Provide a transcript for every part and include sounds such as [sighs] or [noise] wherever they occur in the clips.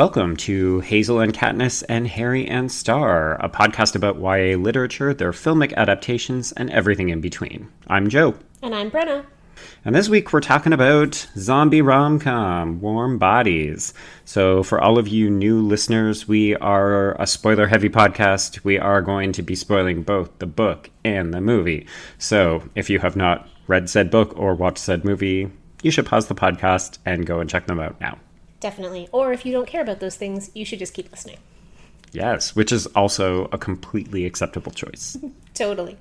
Welcome to Hazel and Katniss and Harry and Star, a podcast about YA literature, their filmic adaptations, and everything in between. I'm Joe. And I'm Brenna. And this week we're talking about zombie rom com, Warm Bodies. So, for all of you new listeners, we are a spoiler heavy podcast. We are going to be spoiling both the book and the movie. So, if you have not read said book or watched said movie, you should pause the podcast and go and check them out now. Definitely. Or if you don't care about those things, you should just keep listening. Yes, which is also a completely acceptable choice. [laughs] totally.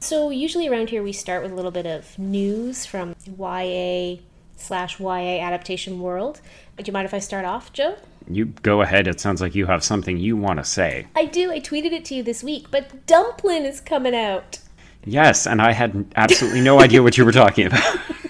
So, usually around here, we start with a little bit of news from YA slash YA adaptation world. Do you mind if I start off, Joe? You go ahead. It sounds like you have something you want to say. I do. I tweeted it to you this week, but Dumplin is coming out. Yes, and I had absolutely no idea what you were talking about. [laughs]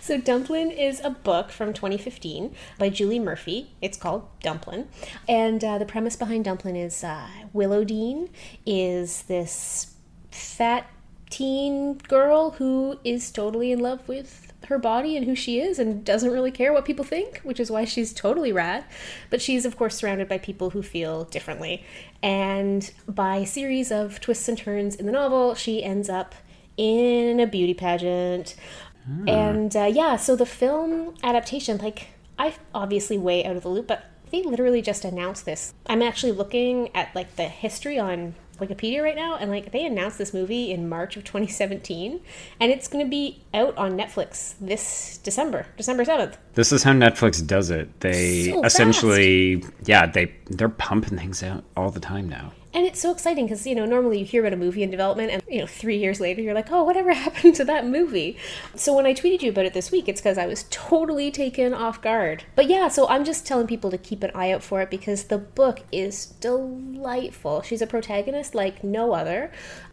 So, Dumplin is a book from 2015 by Julie Murphy. It's called Dumplin. And uh, the premise behind Dumplin is uh, Willowdean is this fat teen girl who is totally in love with her body and who she is and doesn't really care what people think, which is why she's totally rad. But she's, of course, surrounded by people who feel differently. And by a series of twists and turns in the novel, she ends up in a beauty pageant Hmm. And uh, yeah, so the film adaptation, like, I obviously way out of the loop, but they literally just announced this. I'm actually looking at like the history on Wikipedia right now, and like they announced this movie in March of 2017, and it's going to be out on Netflix this December, December 7th. This is how Netflix does it. They so essentially, yeah, they they're pumping things out all the time now and it's so exciting because you know normally you hear about a movie in development and you know three years later you're like oh whatever [laughs] happened to that movie so when i tweeted you about it this week it's because i was totally taken off guard but yeah so i'm just telling people to keep an eye out for it because the book is delightful she's a protagonist like no other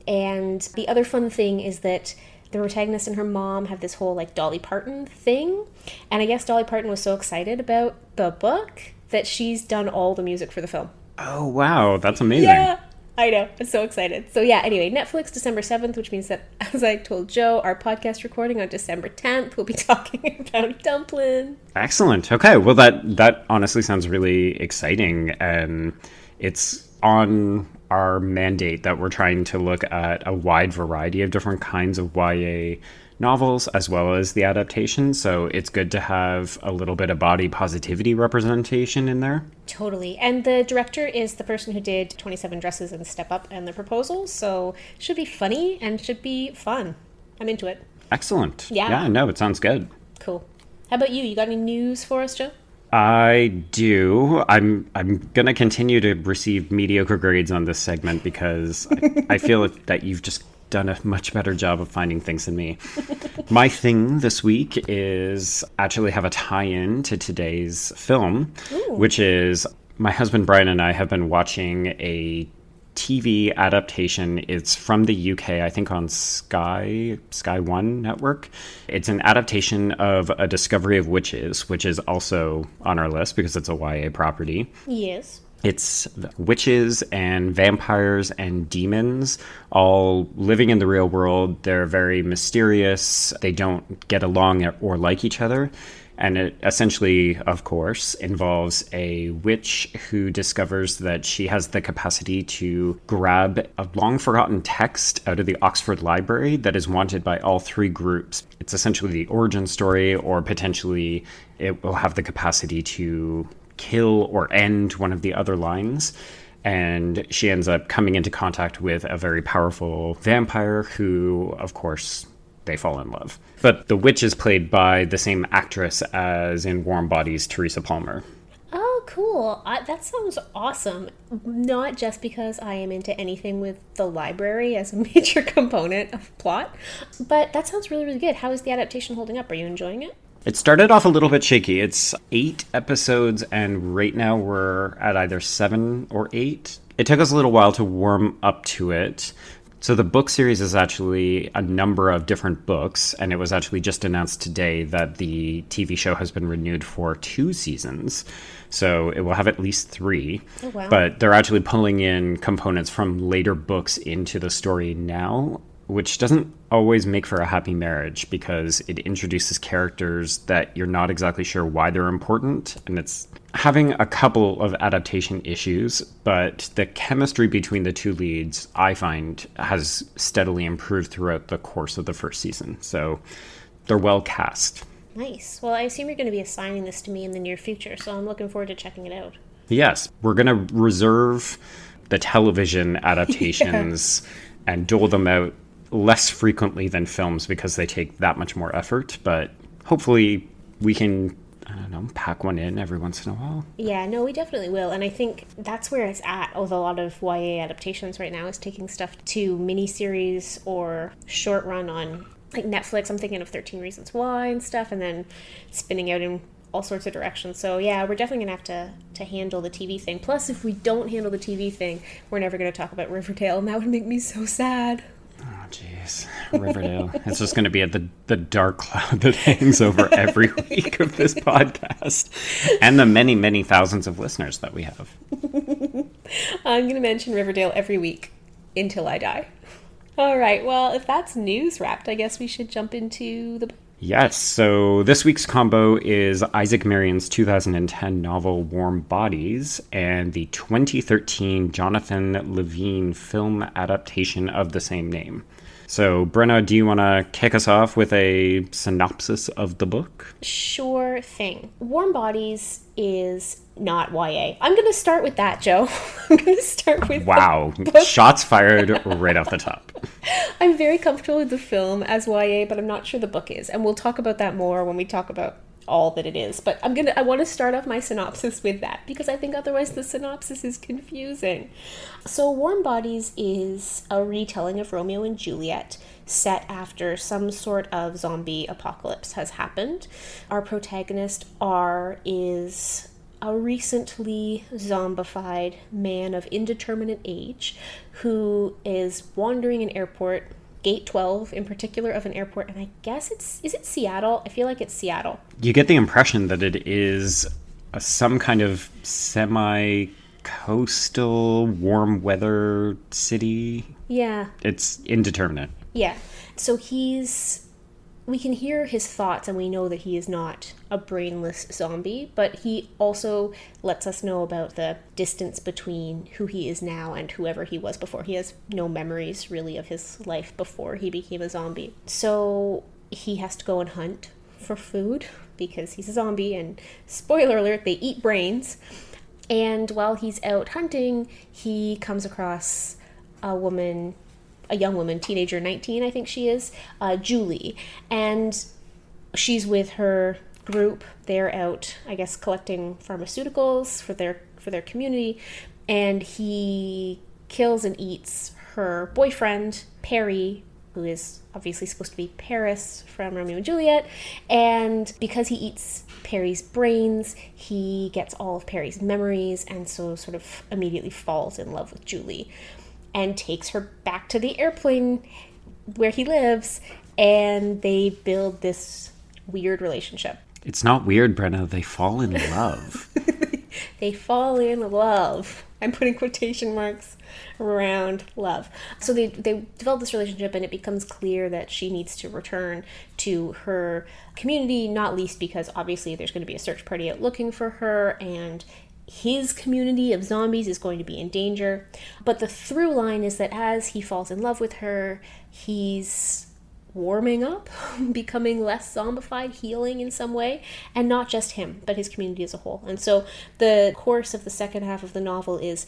and the other fun thing is that the protagonist and her mom have this whole like Dolly Parton thing. And I guess Dolly Parton was so excited about the book that she's done all the music for the film. Oh wow, that's amazing. Yeah. I know. I'm so excited. So yeah, anyway, Netflix December 7th, which means that [laughs] as I told Joe, our podcast recording on December 10th, we'll be [laughs] talking about Dumplin. Excellent. Okay. Well that that honestly sounds really exciting and it's on our mandate that we're trying to look at a wide variety of different kinds of YA novels as well as the adaptation. So it's good to have a little bit of body positivity representation in there. Totally. And the director is the person who did 27 Dresses and Step Up and the Proposal. So should be funny and should be fun. I'm into it. Excellent. Yeah. Yeah, no, it sounds good. Cool. How about you? You got any news for us, Joe? I do. I'm I'm gonna continue to receive mediocre grades on this segment because I, I feel [laughs] that you've just done a much better job of finding things than me. [laughs] My thing this week is actually have a tie in to today's film, Ooh. which is my husband Brian and I have been watching a TV adaptation. It's from the UK, I think on Sky Sky One network. It's an adaptation of A Discovery of Witches, which is also on our list because it's a YA property. Yes it's witches and vampires and demons all living in the real world. They're very mysterious. They don't get along or like each other. And it essentially, of course, involves a witch who discovers that she has the capacity to grab a long forgotten text out of the Oxford Library that is wanted by all three groups. It's essentially the origin story, or potentially it will have the capacity to kill or end one of the other lines. And she ends up coming into contact with a very powerful vampire who, of course, they fall in love. But the witch is played by the same actress as in Warm Bodies, Teresa Palmer. Oh, cool. I, that sounds awesome. Not just because I am into anything with the library as a [laughs] major component of plot, but that sounds really, really good. How is the adaptation holding up? Are you enjoying it? It started off a little bit shaky. It's eight episodes, and right now we're at either seven or eight. It took us a little while to warm up to it. So, the book series is actually a number of different books, and it was actually just announced today that the TV show has been renewed for two seasons. So, it will have at least three. Oh, wow. But they're actually pulling in components from later books into the story now which doesn't always make for a happy marriage because it introduces characters that you're not exactly sure why they're important. And it's having a couple of adaptation issues, but the chemistry between the two leads, I find, has steadily improved throughout the course of the first season. So they're well cast. Nice. Well, I assume you're going to be assigning this to me in the near future, so I'm looking forward to checking it out. Yes, we're going to reserve the television [laughs] adaptations yeah. and dole them out less frequently than films because they take that much more effort. But hopefully, we can I don't know, pack one in every once in a while. Yeah, no, we definitely will. And I think that's where it's at with a lot of YA adaptations right now is taking stuff to miniseries or short run on like Netflix. I'm thinking of 13 Reasons Why and stuff, and then spinning out in all sorts of directions. So yeah, we're definitely gonna have to to handle the TV thing. Plus, if we don't handle the TV thing, we're never gonna talk about Riverdale, and that would make me so sad. Oh jeez, Riverdale. [laughs] it's just going to be at the the dark cloud that hangs over every [laughs] week of this podcast, and the many many thousands of listeners that we have. I'm going to mention Riverdale every week until I die. All right. Well, if that's news wrapped, I guess we should jump into the Yes, so this week's combo is Isaac Marion's 2010 novel Warm Bodies and the 2013 Jonathan Levine film adaptation of the same name. So, Brenna, do you want to kick us off with a synopsis of the book? Sure thing. Warm Bodies is not YA. I'm going to start with that, Joe. [laughs] I'm going to start with. Wow. Shots fired right off the top. [laughs] I'm very comfortable with the film as YA, but I'm not sure the book is. And we'll talk about that more when we talk about all that it is. But I'm going to I want to start off my synopsis with that because I think otherwise the synopsis is confusing. So Warm Bodies is a retelling of Romeo and Juliet set after some sort of zombie apocalypse has happened. Our protagonist R is a recently zombified man of indeterminate age who is wandering an airport, gate 12 in particular of an airport, and I guess it's is it Seattle? I feel like it's Seattle. You get the impression that it is a, some kind of semi coastal warm weather city. Yeah. It's indeterminate. Yeah. So he's we can hear his thoughts and we know that he is not a brainless zombie, but he also lets us know about the distance between who he is now and whoever he was before. He has no memories really of his life before he became a zombie. So he has to go and hunt for food because he's a zombie, and spoiler alert, they eat brains. And while he's out hunting, he comes across a woman a young woman, teenager, 19, I think she is, uh, Julie. And she's with her group. They're out, I guess, collecting pharmaceuticals for their for their community, and he kills and eats her boyfriend Perry, who is obviously supposed to be Paris from Romeo and Juliet. And because he eats Perry's brains, he gets all of Perry's memories, and so sort of immediately falls in love with Julie and takes her back to the airplane where he lives and they build this weird relationship. It's not weird, Brenna. They fall in love. [laughs] they fall in love. I'm putting quotation marks around love. So they, they develop this relationship, and it becomes clear that she needs to return to her community, not least because obviously there's going to be a search party out looking for her, and his community of zombies is going to be in danger. But the through line is that as he falls in love with her, he's warming up, [laughs] becoming less zombified, healing in some way, and not just him, but his community as a whole. And so the course of the second half of the novel is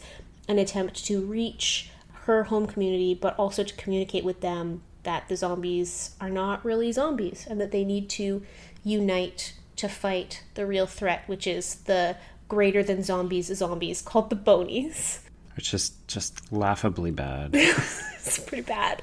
an attempt to reach her home community, but also to communicate with them that the zombies are not really zombies and that they need to unite to fight the real threat, which is the greater than zombies zombies called the Bonies. Which is just laughably bad. [laughs] it's pretty bad.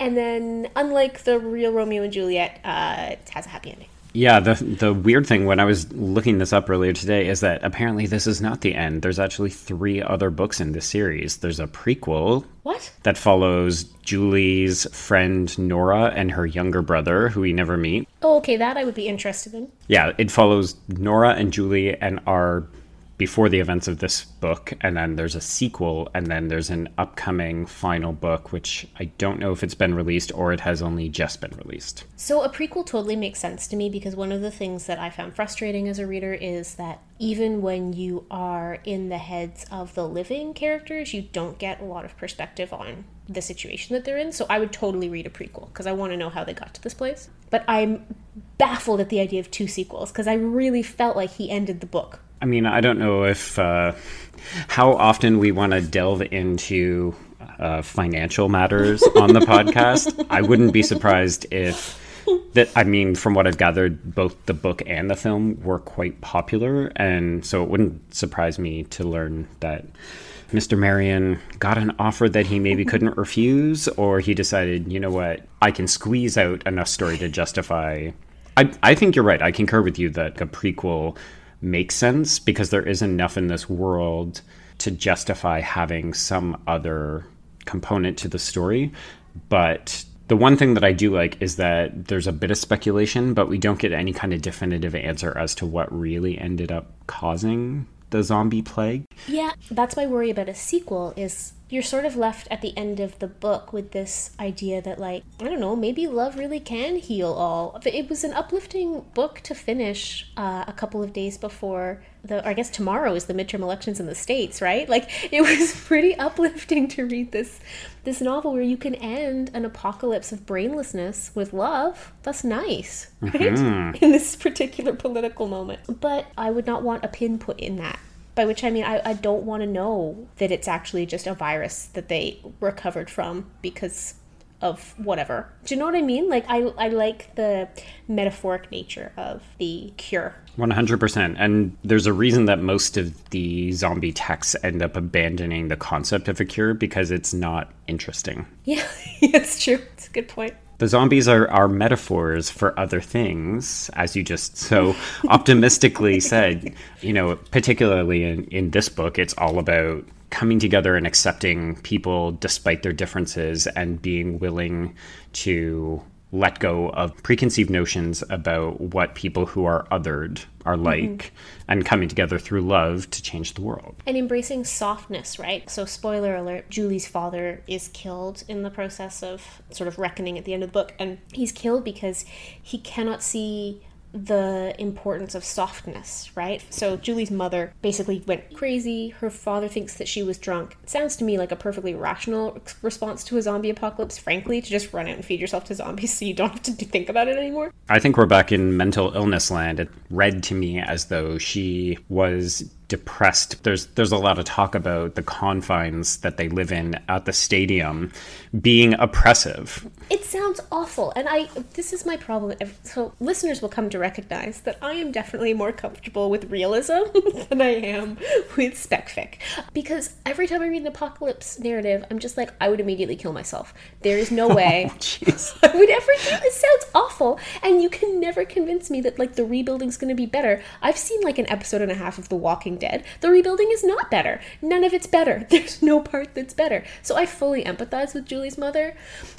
And then, unlike the real Romeo and Juliet, uh, it has a happy ending. Yeah, the the weird thing when I was looking this up earlier today is that apparently this is not the end. There's actually three other books in this series. There's a prequel. What? That follows Julie's friend Nora and her younger brother, who we never meet. Oh, okay, that I would be interested in. Yeah, it follows Nora and Julie and are before the events of this book, and then there's a sequel, and then there's an upcoming final book, which I don't know if it's been released or it has only just been released. So a prequel totally makes sense to me because one of the things that I found frustrating as a reader is that even when you are in the heads of the living characters, you don't get a lot of perspective on the situation that they're in. So I would totally read a prequel because I want to know how they got to this place. But I'm baffled at the idea of two sequels because I really felt like he ended the book I mean, I don't know if uh, how often we want to delve into uh, financial matters [laughs] on the podcast. I wouldn't be surprised if that. I mean, from what I've gathered, both the book and the film were quite popular, and so it wouldn't surprise me to learn that. Mr. Marion got an offer that he maybe couldn't [laughs] refuse, or he decided, you know what, I can squeeze out enough story to justify. I, I think you're right. I concur with you that a prequel makes sense because there is enough in this world to justify having some other component to the story. But the one thing that I do like is that there's a bit of speculation, but we don't get any kind of definitive answer as to what really ended up causing the zombie plague. Yeah, that's my worry about a sequel is you're sort of left at the end of the book with this idea that like i don't know maybe love really can heal all. It was an uplifting book to finish uh, a couple of days before the i guess tomorrow is the midterm elections in the states right? Like [laughs] it was pretty uplifting to read this this novel where you can end an apocalypse of brainlessness with love. That's nice right? Mm-hmm. [laughs] in this particular political moment. But i would not want a pin put in that by which I mean I, I don't want to know that it's actually just a virus that they recovered from because of whatever. Do you know what I mean? Like I I like the metaphoric nature of the cure. 100%. And there's a reason that most of the zombie texts end up abandoning the concept of a cure because it's not interesting. Yeah, [laughs] it's true. It's a good point the zombies are, are metaphors for other things, as you just so optimistically [laughs] said. You know, particularly in, in this book, it's all about coming together and accepting people despite their differences and being willing to let go of preconceived notions about what people who are othered are mm-hmm. like mm-hmm. and coming together through love to change the world. And embracing softness, right? So, spoiler alert Julie's father is killed in the process of sort of reckoning at the end of the book. And he's killed because he cannot see the importance of softness, right? So Julie's mother basically went crazy. Her father thinks that she was drunk. It sounds to me like a perfectly rational response to a zombie apocalypse, frankly, to just run out and feed yourself to zombies [laughs] so you don't have to think about it anymore. I think we're back in mental illness land. It read to me as though she was depressed. There's there's a lot of talk about the confines that they live in at the stadium being oppressive. It sounds awful, and I this is my problem. So listeners will come to recognize that I am definitely more comfortable with realism [laughs] than I am with specfic, because every time I read an apocalypse narrative, I'm just like I would immediately kill myself. There is no [laughs] oh, way oh, [laughs] I would ever do. It sounds awful, and you can never convince me that like the rebuilding's going to be better. I've seen like an episode and a half of The Walking dead. The rebuilding is not better. None of it's better. [laughs] There's no part that's better. So I fully empathize with Julie's mother.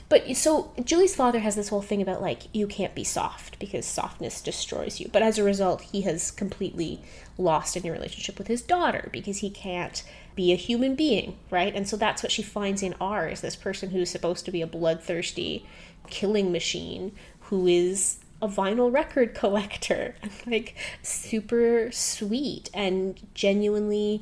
But so Julie's father has this whole thing about like, you can't be soft because softness destroys you. But as a result, he has completely lost any relationship with his daughter because he can't be a human being, right? And so that's what she finds in R is this person who's supposed to be a bloodthirsty killing machine who is a vinyl record [laughs] collector like super sweet and genuinely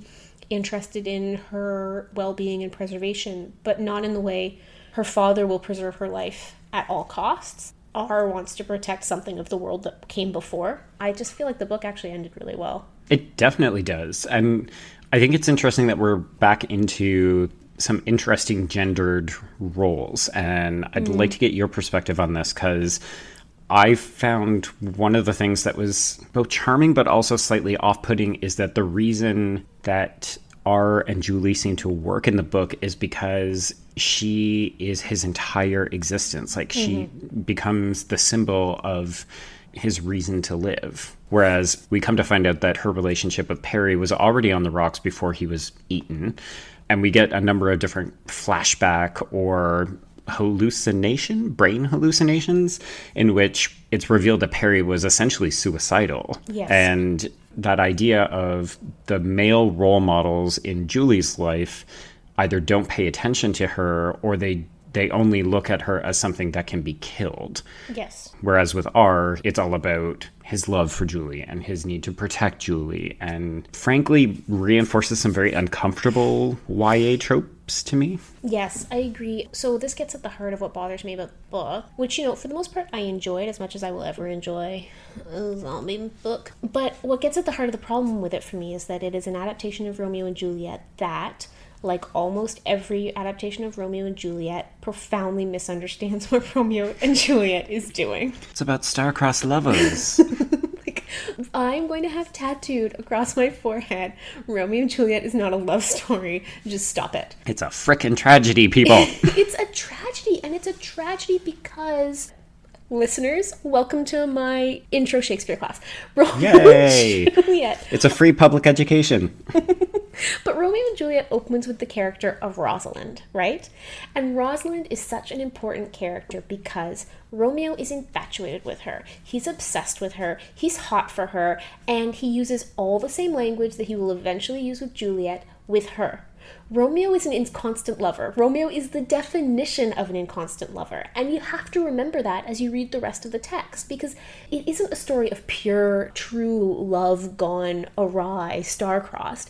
interested in her well-being and preservation but not in the way her father will preserve her life at all costs R wants to protect something of the world that came before. I just feel like the book actually ended really well. It definitely does. And I think it's interesting that we're back into some interesting gendered roles. And I'd mm. like to get your perspective on this because I found one of the things that was both charming but also slightly off putting is that the reason that R and Julie seem to work in the book is because she is his entire existence. Like mm-hmm. she becomes the symbol of his reason to live. Whereas we come to find out that her relationship with Perry was already on the rocks before he was eaten. And we get a number of different flashback or hallucination, brain hallucinations, in which it's revealed that Perry was essentially suicidal. Yes. And that idea of the male role models in Julie's life either don't pay attention to her or they they only look at her as something that can be killed. Yes. Whereas with R, it's all about his love for Julie and his need to protect Julie, and frankly, reinforces some very uncomfortable YA tropes to me. Yes, I agree. So this gets at the heart of what bothers me about the book, which, you know, for the most part, I enjoyed as much as I will ever enjoy a zombie book. But what gets at the heart of the problem with it for me is that it is an adaptation of Romeo and Juliet that like almost every adaptation of Romeo and Juliet, profoundly misunderstands [laughs] what Romeo and Juliet is doing. It's about star-crossed lovers. [laughs] I'm going to have tattooed across my forehead Romeo and Juliet is not a love story. Just stop it. It's a frickin' tragedy, people. [laughs] it's a tragedy, and it's a tragedy because listeners, welcome to my intro Shakespeare class. [laughs] Romeo Yay! Juliet. It's a free public education. [laughs] but Romeo and Juliet opens with the character of Rosalind, right? And Rosalind is such an important character because Romeo is infatuated with her. He's obsessed with her. He's hot for her. And he uses all the same language that he will eventually use with Juliet with her. Romeo is an inconstant lover. Romeo is the definition of an inconstant lover. And you have to remember that as you read the rest of the text because it isn't a story of pure, true love gone awry, star-crossed.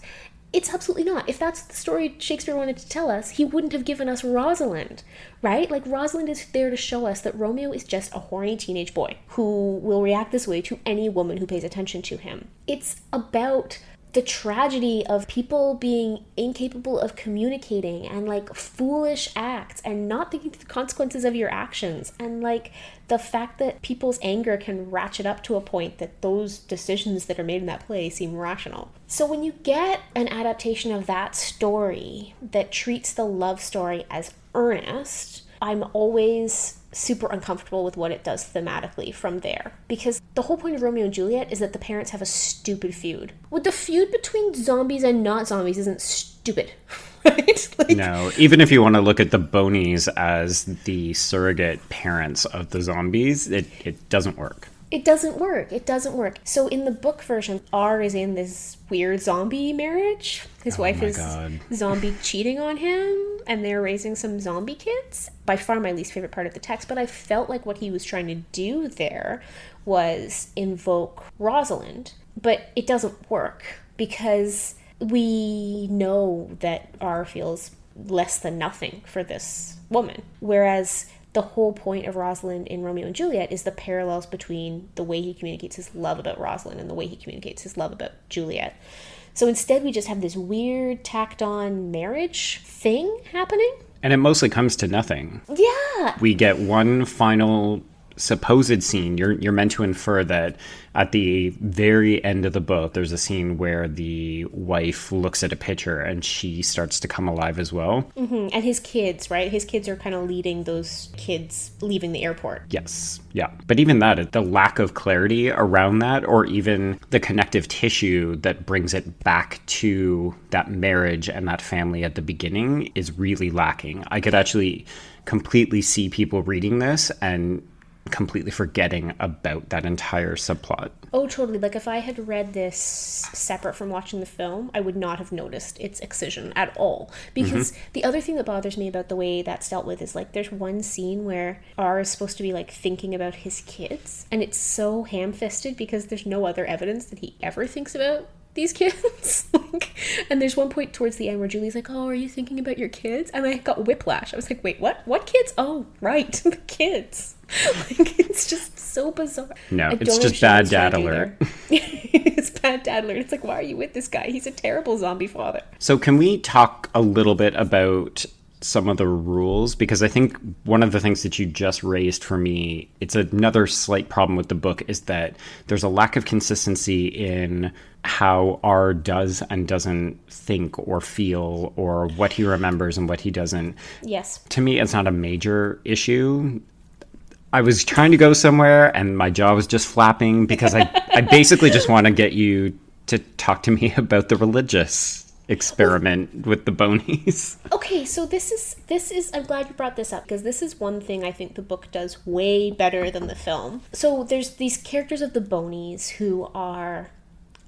It's absolutely not. If that's the story Shakespeare wanted to tell us, he wouldn't have given us Rosalind, right? Like, Rosalind is there to show us that Romeo is just a horny teenage boy who will react this way to any woman who pays attention to him. It's about the tragedy of people being incapable of communicating and like foolish acts and not thinking the consequences of your actions and like the fact that people's anger can ratchet up to a point that those decisions that are made in that play seem rational. So when you get an adaptation of that story that treats the love story as earnest, I'm always super uncomfortable with what it does thematically from there. Because the whole point of Romeo and Juliet is that the parents have a stupid feud. Well, the feud between zombies and not zombies isn't stupid. [laughs] Right? Like, no, even if you want to look at the Bonies as the surrogate parents of the zombies, it, it doesn't work. It doesn't work. It doesn't work. So in the book version, R is in this weird zombie marriage. His oh wife is God. [laughs] zombie cheating on him, and they're raising some zombie kids. By far my least favorite part of the text, but I felt like what he was trying to do there was invoke Rosalind, but it doesn't work because we know that R feels less than nothing for this woman. Whereas the whole point of Rosalind in Romeo and Juliet is the parallels between the way he communicates his love about Rosalind and the way he communicates his love about Juliet. So instead, we just have this weird tacked on marriage thing happening. And it mostly comes to nothing. Yeah. We get one final supposed scene, you're you're meant to infer that at the very end of the book, there's a scene where the wife looks at a picture and she starts to come alive as well. Mm-hmm. And his kids, right? His kids are kind of leading those kids leaving the airport. Yes, yeah. But even that, the lack of clarity around that, or even the connective tissue that brings it back to that marriage and that family at the beginning, is really lacking. I could actually completely see people reading this and completely forgetting about that entire subplot. Oh, totally. Like if I had read this separate from watching the film, I would not have noticed its excision at all. Because mm-hmm. the other thing that bothers me about the way that's dealt with is like there's one scene where R is supposed to be like thinking about his kids, and it's so ham fisted because there's no other evidence that he ever thinks about these [laughs] kids. like, and there's one point towards the end where Julie's like, "Oh, are you thinking about your kids?" And I got whiplash. I was like, "Wait, what? What kids? Oh, right, [laughs] the kids." [laughs] like it's just so bizarre. No, it's just bad dad alert. [laughs] it's bad dad alert. It's like, why are you with this guy? He's a terrible zombie father. So, can we talk a little bit about some of the rules because I think one of the things that you just raised for me, it's another slight problem with the book is that there's a lack of consistency in how R does and doesn't think or feel or what he remembers and what he doesn't. Yes. To me, it's not a major issue. I was trying to go somewhere and my jaw was just flapping because I, I basically just want to get you to talk to me [laughs] about the religious experiment with the bonies. Okay, so this is this is I'm glad you brought this up because this is one thing I think the book does way better than the film. So there's these characters of the bonies who are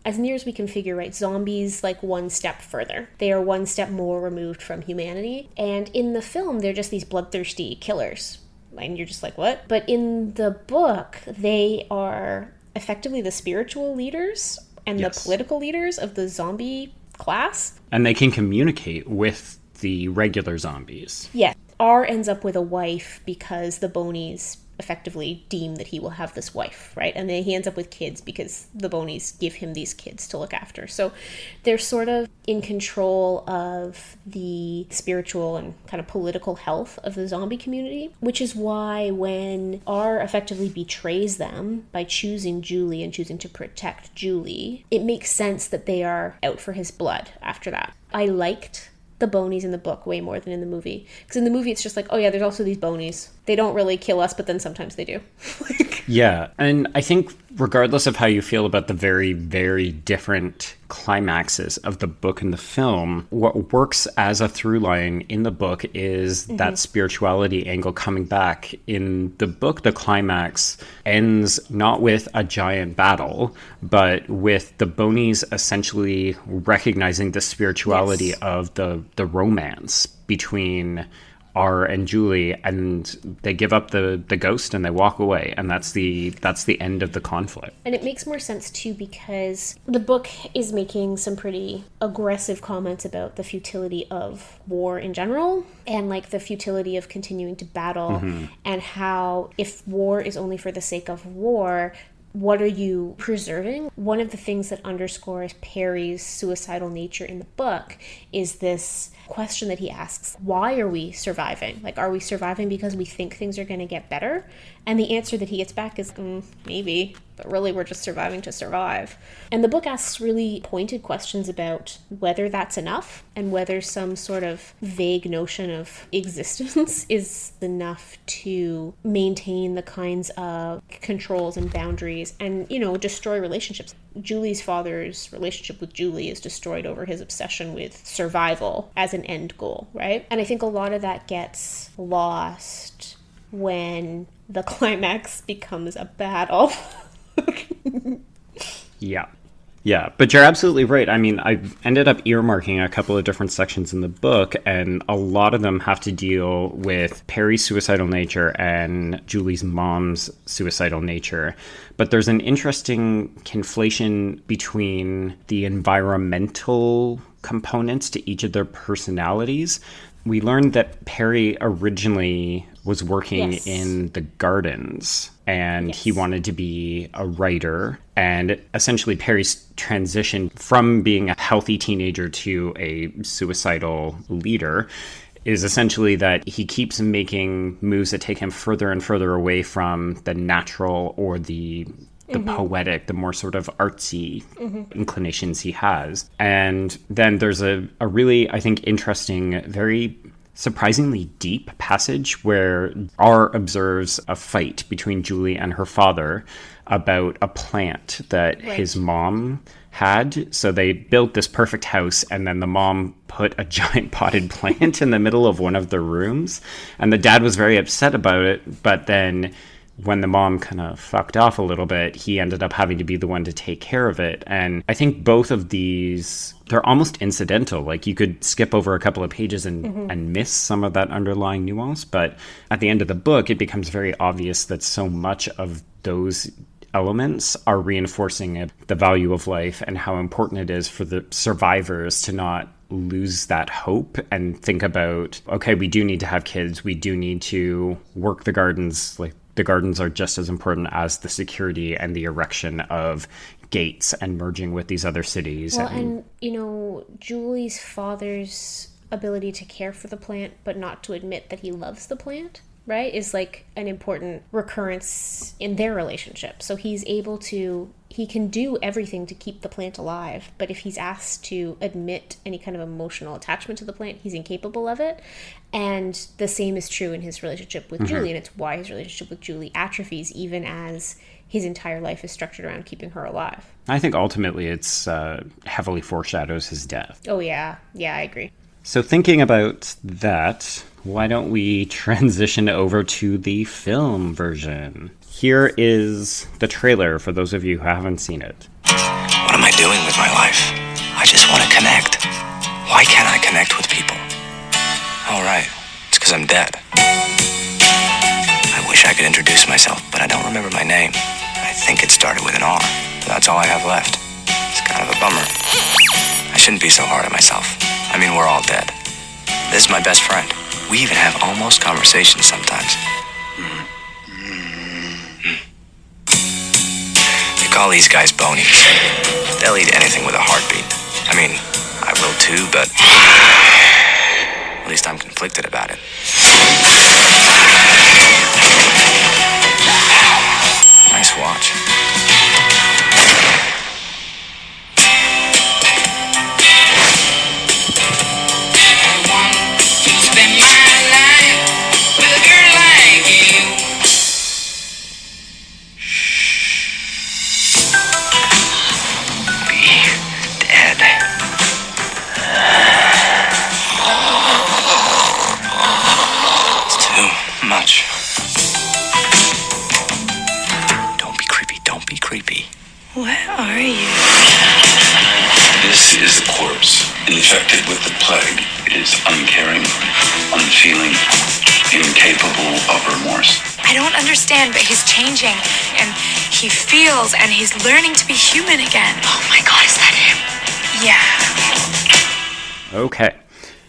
as near as we can figure, right, zombies like one step further. They are one step more removed from humanity. And in the film, they're just these bloodthirsty killers. And you're just like, what? But in the book, they are effectively the spiritual leaders and Yes. the political leaders of the zombie class. And they can communicate with the regular zombies. Yeah. R ends up with a wife because the Bonies effectively deem that he will have this wife, right? And then he ends up with kids because the Bonies give him these kids to look after. So they're sort of in control of the spiritual and kind of political health of the zombie community, which is why when R effectively betrays them by choosing Julie and choosing to protect Julie, it makes sense that they are out for his blood after that. I liked the bonies in the book way more than in the movie. Because in the movie, it's just like, oh yeah, there's also these bonies. They don't really kill us, but then sometimes they do. like, [laughs] Yeah, and I think regardless of how you feel about the very, very different climaxes of the book and the film, what works as a through line in the book is mm-hmm. that spirituality angle coming back. In the book, the climax ends not with a giant battle, but with the Bonies essentially recognizing the spirituality Yes. of the the romance between R and Julie, and they give up the the ghost and they walk away, and that's the that's the end of the conflict. and it makes more sense too because the book is making some pretty aggressive comments about the futility of war in general and like the futility of continuing to battle mm-hmm. and how if war is only for the sake of war what are you preserving? One of the things that underscores Perry's suicidal nature in the book is this question that he asks why are we surviving? Like, are we surviving because we think things are going to get better? And the answer that he gets back is mm, maybe, but really we're just surviving to survive. And the book asks really pointed questions about whether that's enough and whether some sort of vague notion of [laughs] existence is enough to maintain the kinds of controls and boundaries and, you know, destroy relationships. Julie's father's relationship with Julie is destroyed over his obsession with survival as an end goal, right? And I think a lot of that gets lost when the [laughs] climax becomes a battle. [laughs] [laughs] Yeah. Yeah, but you're absolutely right. I mean, I ended up earmarking a couple of different sections in the book, and a lot of them have to deal with Perry's suicidal nature and Julie's mom's suicidal nature. But there's an interesting conflation between the environmental components to each of their personalities. We learned that Perry originally was working Yes. in the gardens and he wanted to be a writer. And essentially, Perry's transition from being a healthy teenager to a suicidal leader is essentially that he keeps making moves that take him further and further away from the natural or the the mm-hmm. poetic, the more sort of artsy mm-hmm. inclinations he has. And then there's a, a really, I think, interesting, very surprisingly deep passage where R observes a fight between Julie and her father about a plant that Right. his mom had. So they built this perfect house, and then the mom put a [laughs] giant potted plant in the middle of one of the rooms. And the dad was very upset about it, but then when the mom kind of fucked off a little bit, he ended up having to be the one to take care of it. And I think both of these they're almost incidental. Like you could skip over a couple of pages and, mm-hmm. and miss some of that underlying nuance, but at the end of the book it becomes very obvious that so much of those elements are reinforcing the value of life and how important it is for the survivors to not lose that hope and think about okay we do need to have kids we do need to work the gardens like the gardens are just as important as the security and the erection of gates and merging with these other cities Well, and, and you know, Julie's father's ability to care for the plant but not to admit that he loves the plant, right, is like an important recurrence in their relationship. So he's able to he can do everything to keep the plant alive, but if he's asked to admit any kind of emotional attachment to the plant, he's incapable of it. And the same is true in his relationship with Julie, and it's why his relationship with Julie atrophies even as his entire life is structured around keeping her alive. i think ultimately it's uh, heavily foreshadows his death Oh yeah, yeah, I agree. So, thinking about that, why don't we [laughs] transition over to the film version? Here is the trailer for those of you who haven't seen it. What am I doing with my life? I just want to connect. Why can't I connect with people? All right, it's because I'm dead. I wish I could introduce myself, but I don't remember my name. I think it started with an R. That's all I have left. It's kind of a bummer. I shouldn't be so hard on myself. I mean, we're all dead. This is my best friend. We even have almost conversations sometimes. They call these guys bonies. They'll eat anything with a heartbeat. I mean, I will too, but [sighs] at least I'm conflicted about it. He's learning to be human again. Oh my god, is that him? Yeah. Okay.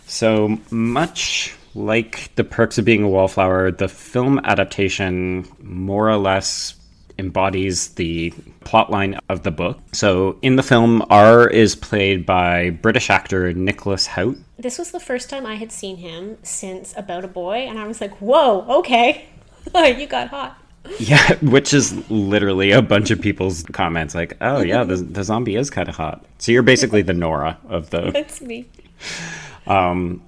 So much like The Perks of Being a Wallflower, the film adaptation more or less embodies the plotline of the book. So in the film, R is played by British actor Nicholas Hoult. This was the first time I had seen him since About a Boy, and I was like, whoa, okay. [laughs] you got hot. [laughs] Yeah, which is literally a bunch of people's comments like, oh yeah, the, the zombie is kind of hot. So you're basically the Nora of the That's me. Um,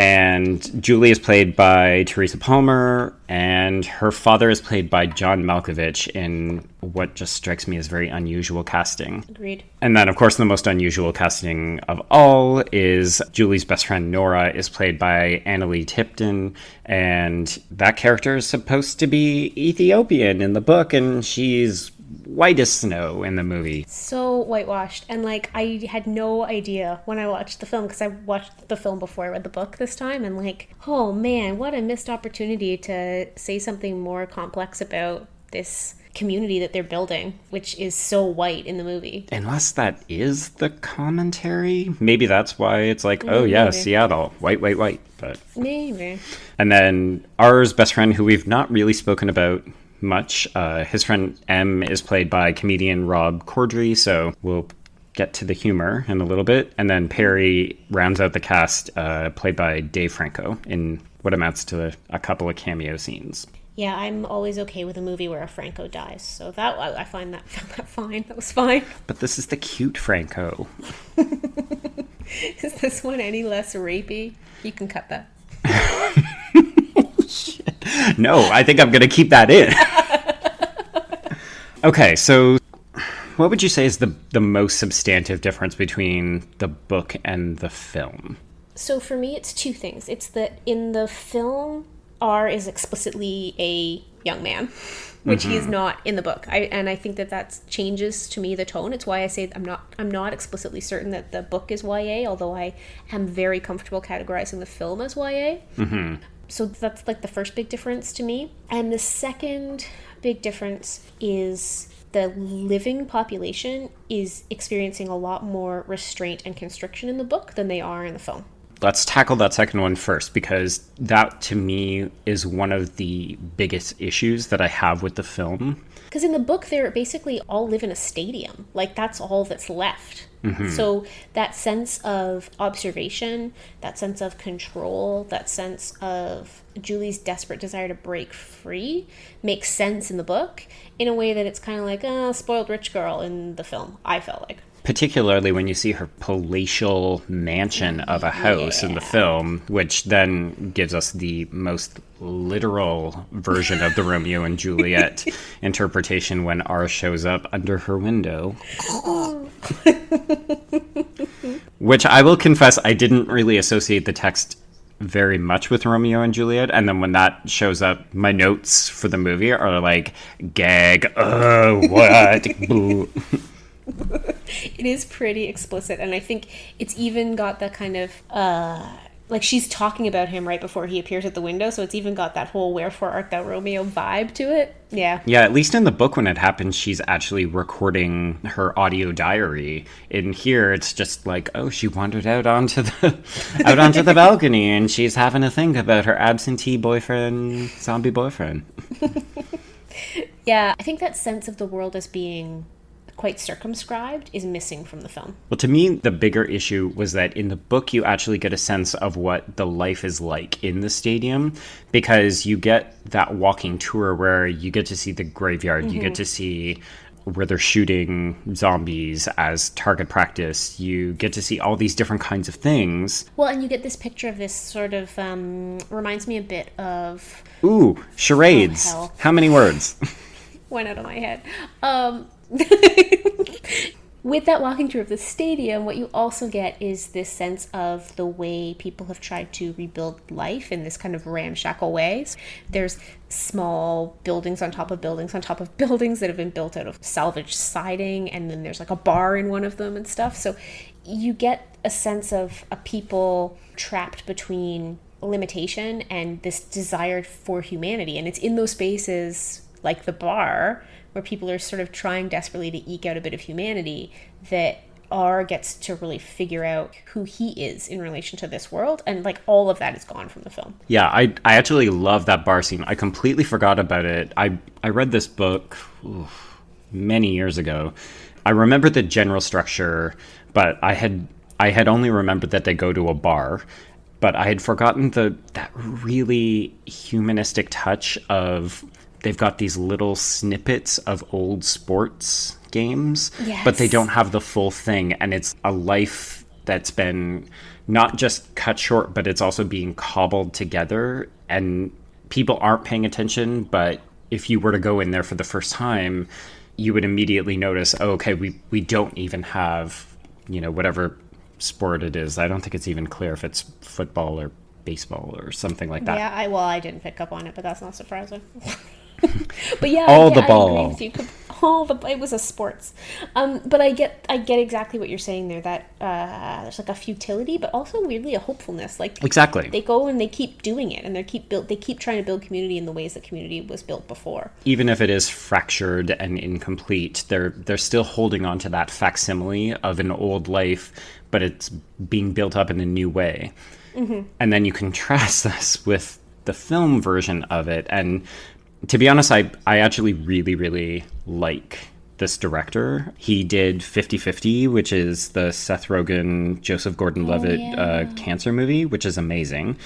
and Julie is played by Teresa Palmer, and her father is played by John Malkovich in what just strikes me as very unusual casting. Agreed. And then, of course, the most unusual casting of all is Julie's best friend Nora is played by Analeigh Tipton, and that character is supposed to be Ethiopian in the book, and she's white as snow in the movie. So whitewashed. And like, I had no idea when I watched the film because I watched the film before I read the book this time. And like, oh man, what a missed opportunity to say something more complex about this community that they're building, which is so white in the movie. Unless that is the commentary. Maybe that's why it's like, oh yeah, Maybe. Seattle, white, white, white. But Maybe. and then R's best friend, who we've not really spoken about much, uh, his friend M is played by comedian Rob Corddry. So we'll get to the humor in a little bit, and then Perry rounds out the cast, uh, played by Dave Franco in what amounts to a, a couple of cameo scenes. Yeah, I'm always okay with a movie where a Franco dies. So that I I find that [laughs] found that fine. That was fine. But this is the cute Franco. [laughs] Is this one any less rapey? You can cut that. No, I think I'm going to keep that in. [laughs] okay, so what would you say is the the most substantive difference between the book and the film? So for me, it's two things. It's that in the film, R is explicitly a young man, which he is mm-hmm. not in the book. I and I think that that changes to me the tone. It's why I say I'm not I'm not explicitly certain that the book is YA, although I am very comfortable categorizing the film as YA. Mm-hmm. So that's like the first big difference to me. And the second big difference is the living population is experiencing a lot more restraint and constriction in the book than they are in the film. Let's tackle that second one first because that to me is one of the biggest issues that I have with the film. Because in the book, they're basically all live in a stadium. Like, that's all that's left. So, that sense of observation, that sense of control, that sense of Julie's desperate desire to break free makes sense in the book in a way that it's kind of like, uh, spoiled rich girl in the film, I felt like. Particularly when you see her palatial mansion of a house in the film, which then gives us the most literal version of the Romeo and Juliet [laughs] interpretation when R shows up under her window. [laughs] Which I will confess, I didn't really associate the text very much with Romeo and Juliet. And then when that shows up, my notes for the movie are like, gag, uh, what? [laughs] [laughs] It is pretty explicit and i think it's even got that kind of uh like she's talking about him right before he appears at the window so it's even got that whole wherefore art thou romeo vibe to it yeah Yeah, at least in the book when it happens, she's actually recording her audio diary. In here, it's just like, oh, she wandered out onto the [laughs] out onto the balcony and she's having a think about her absentee boyfriend, zombie boyfriend. [laughs] yeah i think that sense of the world as being quite circumscribed is missing from the film Well, to me, the bigger issue was that in the book, you actually get a sense of what the life is like in the stadium because you get that walking tour where you get to see the graveyard, you get to see where they're shooting zombies as target practice, you get to see all these different kinds of things. well and you get this picture of this sort of um reminds me a bit of Ooh, charades. Oh. How many words? [laughs] went out of my head. Um, [laughs] with that walking tour of the stadium, what you also get is this sense of the way people have tried to rebuild life in this kind of ramshackle way. There's small buildings on top of buildings on top of [laughs] buildings that have been built out of salvaged siding, and then there's like a bar in one of them and stuff. So you get a sense of a people trapped between limitation and this desire for humanity. And it's in those spaces like the bar where people are sort of trying desperately to eke out a bit of humanity that R gets to really figure out who he is in relation to this world and like all of that is gone from the film. Yeah, I I actually love that bar scene. I completely forgot about it. I I read this book oof, many years ago. I remember the general structure, but I had I had only remembered that they go to a bar, but I had forgotten the that really humanistic touch of they've got these little snippets of old sports games, but they don't have the full thing. And it's a life that's been not just cut short but it's also being cobbled together. And people aren't paying attention but if you were to go in there for the first time you would immediately notice oh, okay we we don't even have you know whatever sport it is. I don't think it's even clear if it's football or baseball or something like that. Yeah, I well, I didn't pick up on it, but that's not surprising. [laughs] but yeah, All the I ball. agree with you. All the it was a sports, um, but I get I get exactly what you're saying there. That uh, there's like a futility, but also weirdly a hopefulness. Like exactly they go and they keep doing it, and they keep build they keep trying to build community in the ways that community was built before. even if it is fractured and incomplete, they're they're still holding on to that facsimile of an old life, but it's being built up in a new way. And then you contrast [laughs] this with the film version of it, and to be honest, I I actually really really like this director. He did 50-50, which is the Seth Rogen, Joseph Gordon-Levitt uh, cancer movie, which is amazing.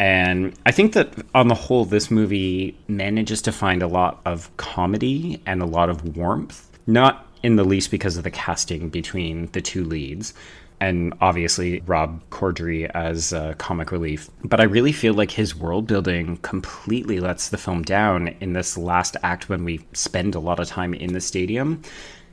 And I think that on the whole, this movie manages to find a lot of comedy and a lot of warmth, not in the least because of the casting between the two leads. And obviously, Rob Corddry as uh, comic relief. But I really feel like his world building completely lets the film down in this last act when we spend a lot of time in the stadium.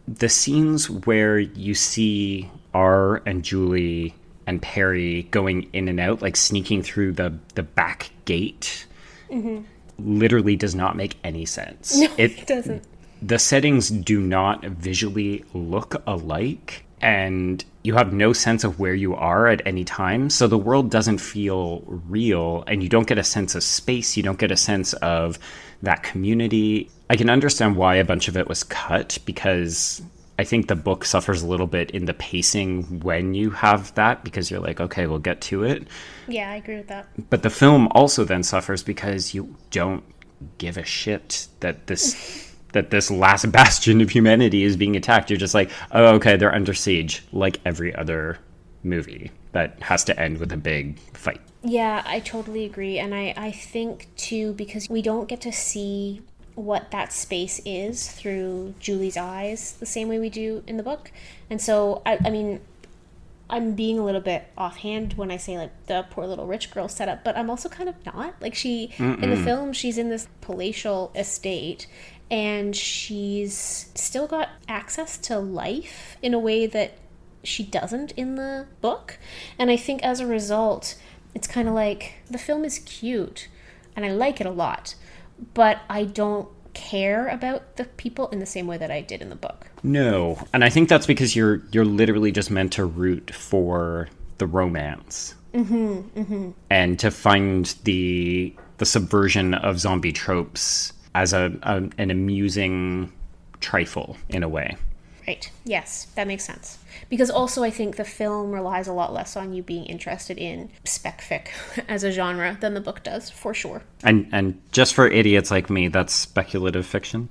The scenes where you see R and Julie and Perry going in and out, like sneaking through the the back gate, literally does not make any sense. No, [laughs] it doesn't. The settings do not visually look alike, and you have no sense of where you are at any time. So the world doesn't feel real, and you don't get a sense of space. You don't get a sense of that community. I can understand why a bunch of it was cut because I think the book suffers a little bit in the pacing when you have that because you're like, okay, we'll get to it. Yeah, I agree with that. But the film also then suffers because you don't give a shit that this [laughs] that this last [laughs] bastion of humanity is being attacked. You're just like, oh, okay, they're under siege, like every other movie that has to end with a big fight. Yeah, I totally agree. And I, I think, too, because we don't get to see what that space is through Julie's eyes the same way we do in the book. And so, I, I mean, I'm being a little bit offhand when I say, like, the poor little rich girl setup, but I'm also kind of not. Like, she, in the film, she's in this palatial estate and she's still got access to life in a way that she doesn't in the book. And I think as a result, it's kind of like the film is cute and I like it a lot, but I don't care about the people in the same way that I did in the book. No, and I think that's because you're you're literally just meant to root for the romance, mm-hmm, and to find the the subversion of zombie tropes as a, a an amusing trifle in a way. Right. Yes, that makes sense. Because also, I think the film relies a lot less on you being interested in spec fic [laughs] as a genre than the book does, for sure. And and just for idiots like me, that's speculative fiction.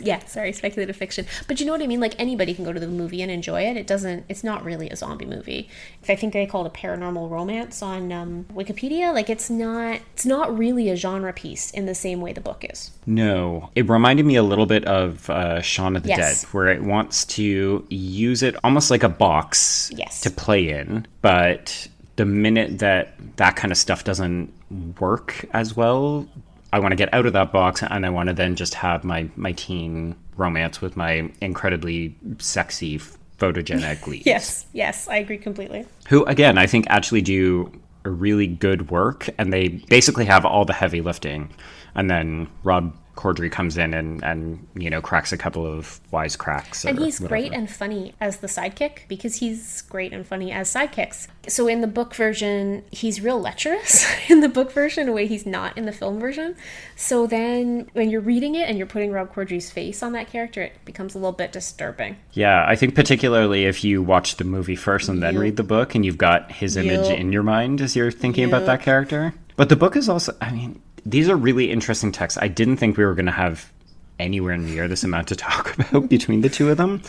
Yeah, sorry, speculative fiction. But you know what I mean? Like anybody can go to the movie and enjoy it. It doesn't. It's not really a zombie movie. I think they call it a paranormal romance on um, Wikipedia. Like it's not. It's not really a genre piece in the same way the book is. No, it reminded me a little bit of uh, Shaun of the Yes. Dead, where it wants to use it almost like a box Yes. to play in, but the minute that that kind of stuff doesn't work as well, I want to get out of that box and I want to then just have my my teen romance with my incredibly sexy photogenic [laughs] leads. Yes. Yes, I agree completely. who again I think actually do a really good work, and they basically have all the heavy lifting, and then Rob Corddry comes in and and you know cracks a couple of wise cracks. And he's great and funny as the sidekick because he's great and funny as sidekicks. So in the book version, he's real lecherous [laughs] in the book version, a way he's not in the film version. So then when you're reading it and you're putting Rob Corddry's face on that character, it becomes a little bit disturbing. Yeah, I think particularly if you watch the movie first and then read the book, and you've got his image in your mind as you're thinking about that character. But the book is also, I mean, these are really interesting texts. I didn't think we were going to have anywhere near this amount to talk [laughs] about between the two of them.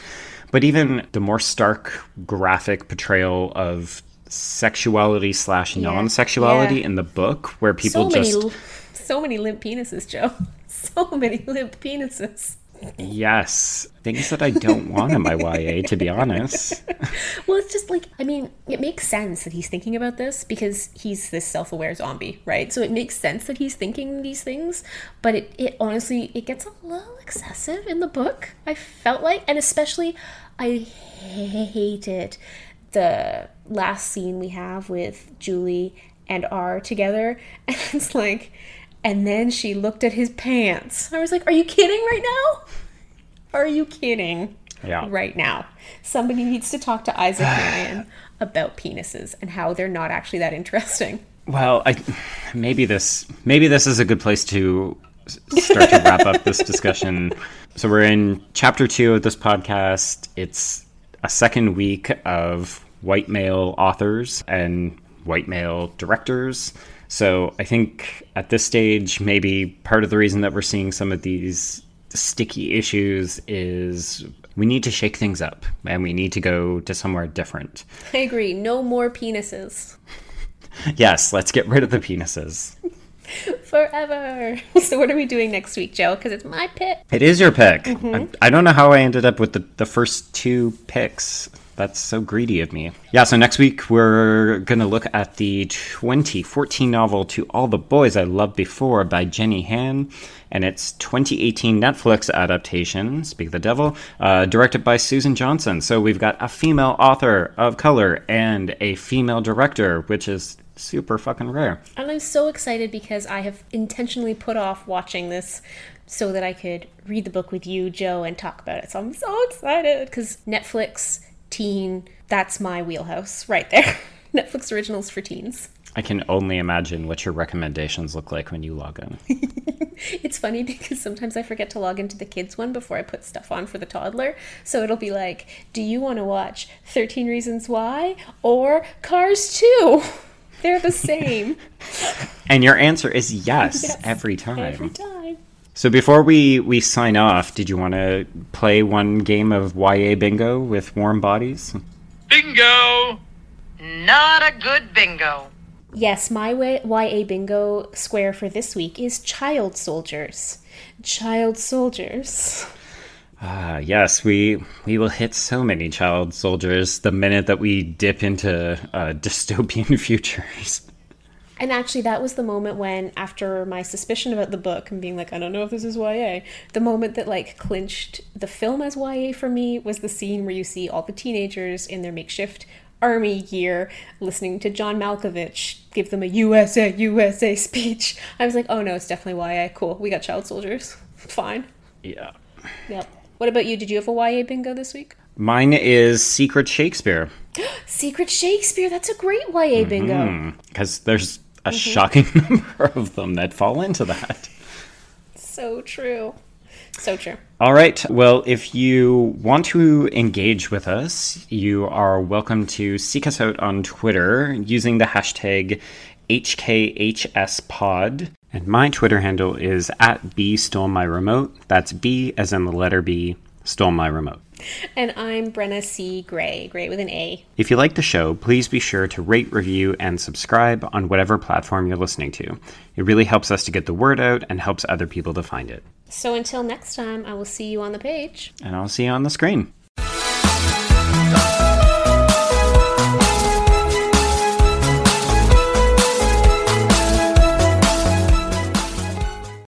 But even the more stark graphic portrayal of sexuality slash non-sexuality Yeah. in the book, where people so just many, so many limp penises, Joe. [laughs] So many limp penises. Yes, things that I don't want in my YA, to be honest. [laughs] Well, it's just like, I mean, it makes sense that he's thinking about this because he's this self aware zombie, right? So it makes sense that he's thinking these things, but it, it honestly, it gets a little excessive in the book, I felt like. And especially, I hated the last scene we have with Julie and R together. [laughs] And it's like, and then she looked at his pants. I was like, are you kidding right now? Are you kidding? Yeah. Right now. Somebody needs to talk to Isaac [sighs] Marion about penises and how they're not actually that interesting. Well, I maybe this maybe this is a good place to start to wrap up this discussion. [laughs] So we're in chapter two of this podcast. It's a second week of white male authors and white male directors. So I think at this stage, maybe part of the reason that we're seeing some of these sticky issues is we need to shake things up and we need to go to somewhere different. I agree. No more penises. [laughs] Yes, let's get rid of the penises. [laughs] Forever. [laughs] So, what are we doing next week, Joe? Because it's my pick. It is your pick. Mm-hmm. I, I don't know how I ended up with the, the first two picks. That's so greedy of me. Yeah, so next week we're going to look at the 2014 novel To All the Boys I Loved Before by Jenny Han and its 2018 Netflix adaptation, Speak of the Devil, uh, directed by Susan Johnson. So we've got a female author of color and a female director, which is super fucking rare. And I'm so excited because I have intentionally put off watching this so that I could read the book with you, Joe, and talk about it. So I'm so excited because Netflix, teen, that's my wheelhouse right there. [laughs] Netflix originals for teens. I can only imagine what your recommendations look like when you log in. [laughs] It's funny because sometimes I forget to log into the kids one before I put stuff on for the toddler. So it'll be like, do you want to watch 13 Reasons Why or Cars 2? [laughs] They're the same And your answer is yes, Yes, every time. every time. So before we, we sign off, did you want to play one game of YA bingo with warm bodies? Bingo! Not a good bingo. Yes, my YA bingo square for this week is child soldiers. Child soldiers. Ah, yes, we we will hit so many child soldiers the minute that we dip into uh, [laughs] dystopian futures. And actually, that was the moment when, after my suspicion about the book and being like, I don't know if this is YA, the moment that like clinched the film as YA for me was the scene where you see all the teenagers in their makeshift army gear, listening to John Malkovich give them a USA, USA speech. I was like, oh no, it's definitely YA. Cool. We got child soldiers. Fine. Yeah. Yep. What about you? Did you have a YA bingo this week? Mine is Secret Shakespeare [gasps] Secret Shakespeare. That's a great YA bingo. Mm-hmm. because there's a mm-hmm. shocking [laughs] number of them that fall into that. So true. So true. All right. Well, if you want to engage with us, you are welcome to seek us out on Twitter using the hashtag HKHSPod. And my Twitter handle is at B stole my remote. That's B as in the letter B, stole my remote. [laughs] And I'm Brenna C. Gray, Gray with an A. If you like the show, please be sure to rate, review, and subscribe on whatever platform you're listening to. It really helps us to get the word out and helps other people to find it. So until next time, I will see you on the page. And I'll see you on the screen.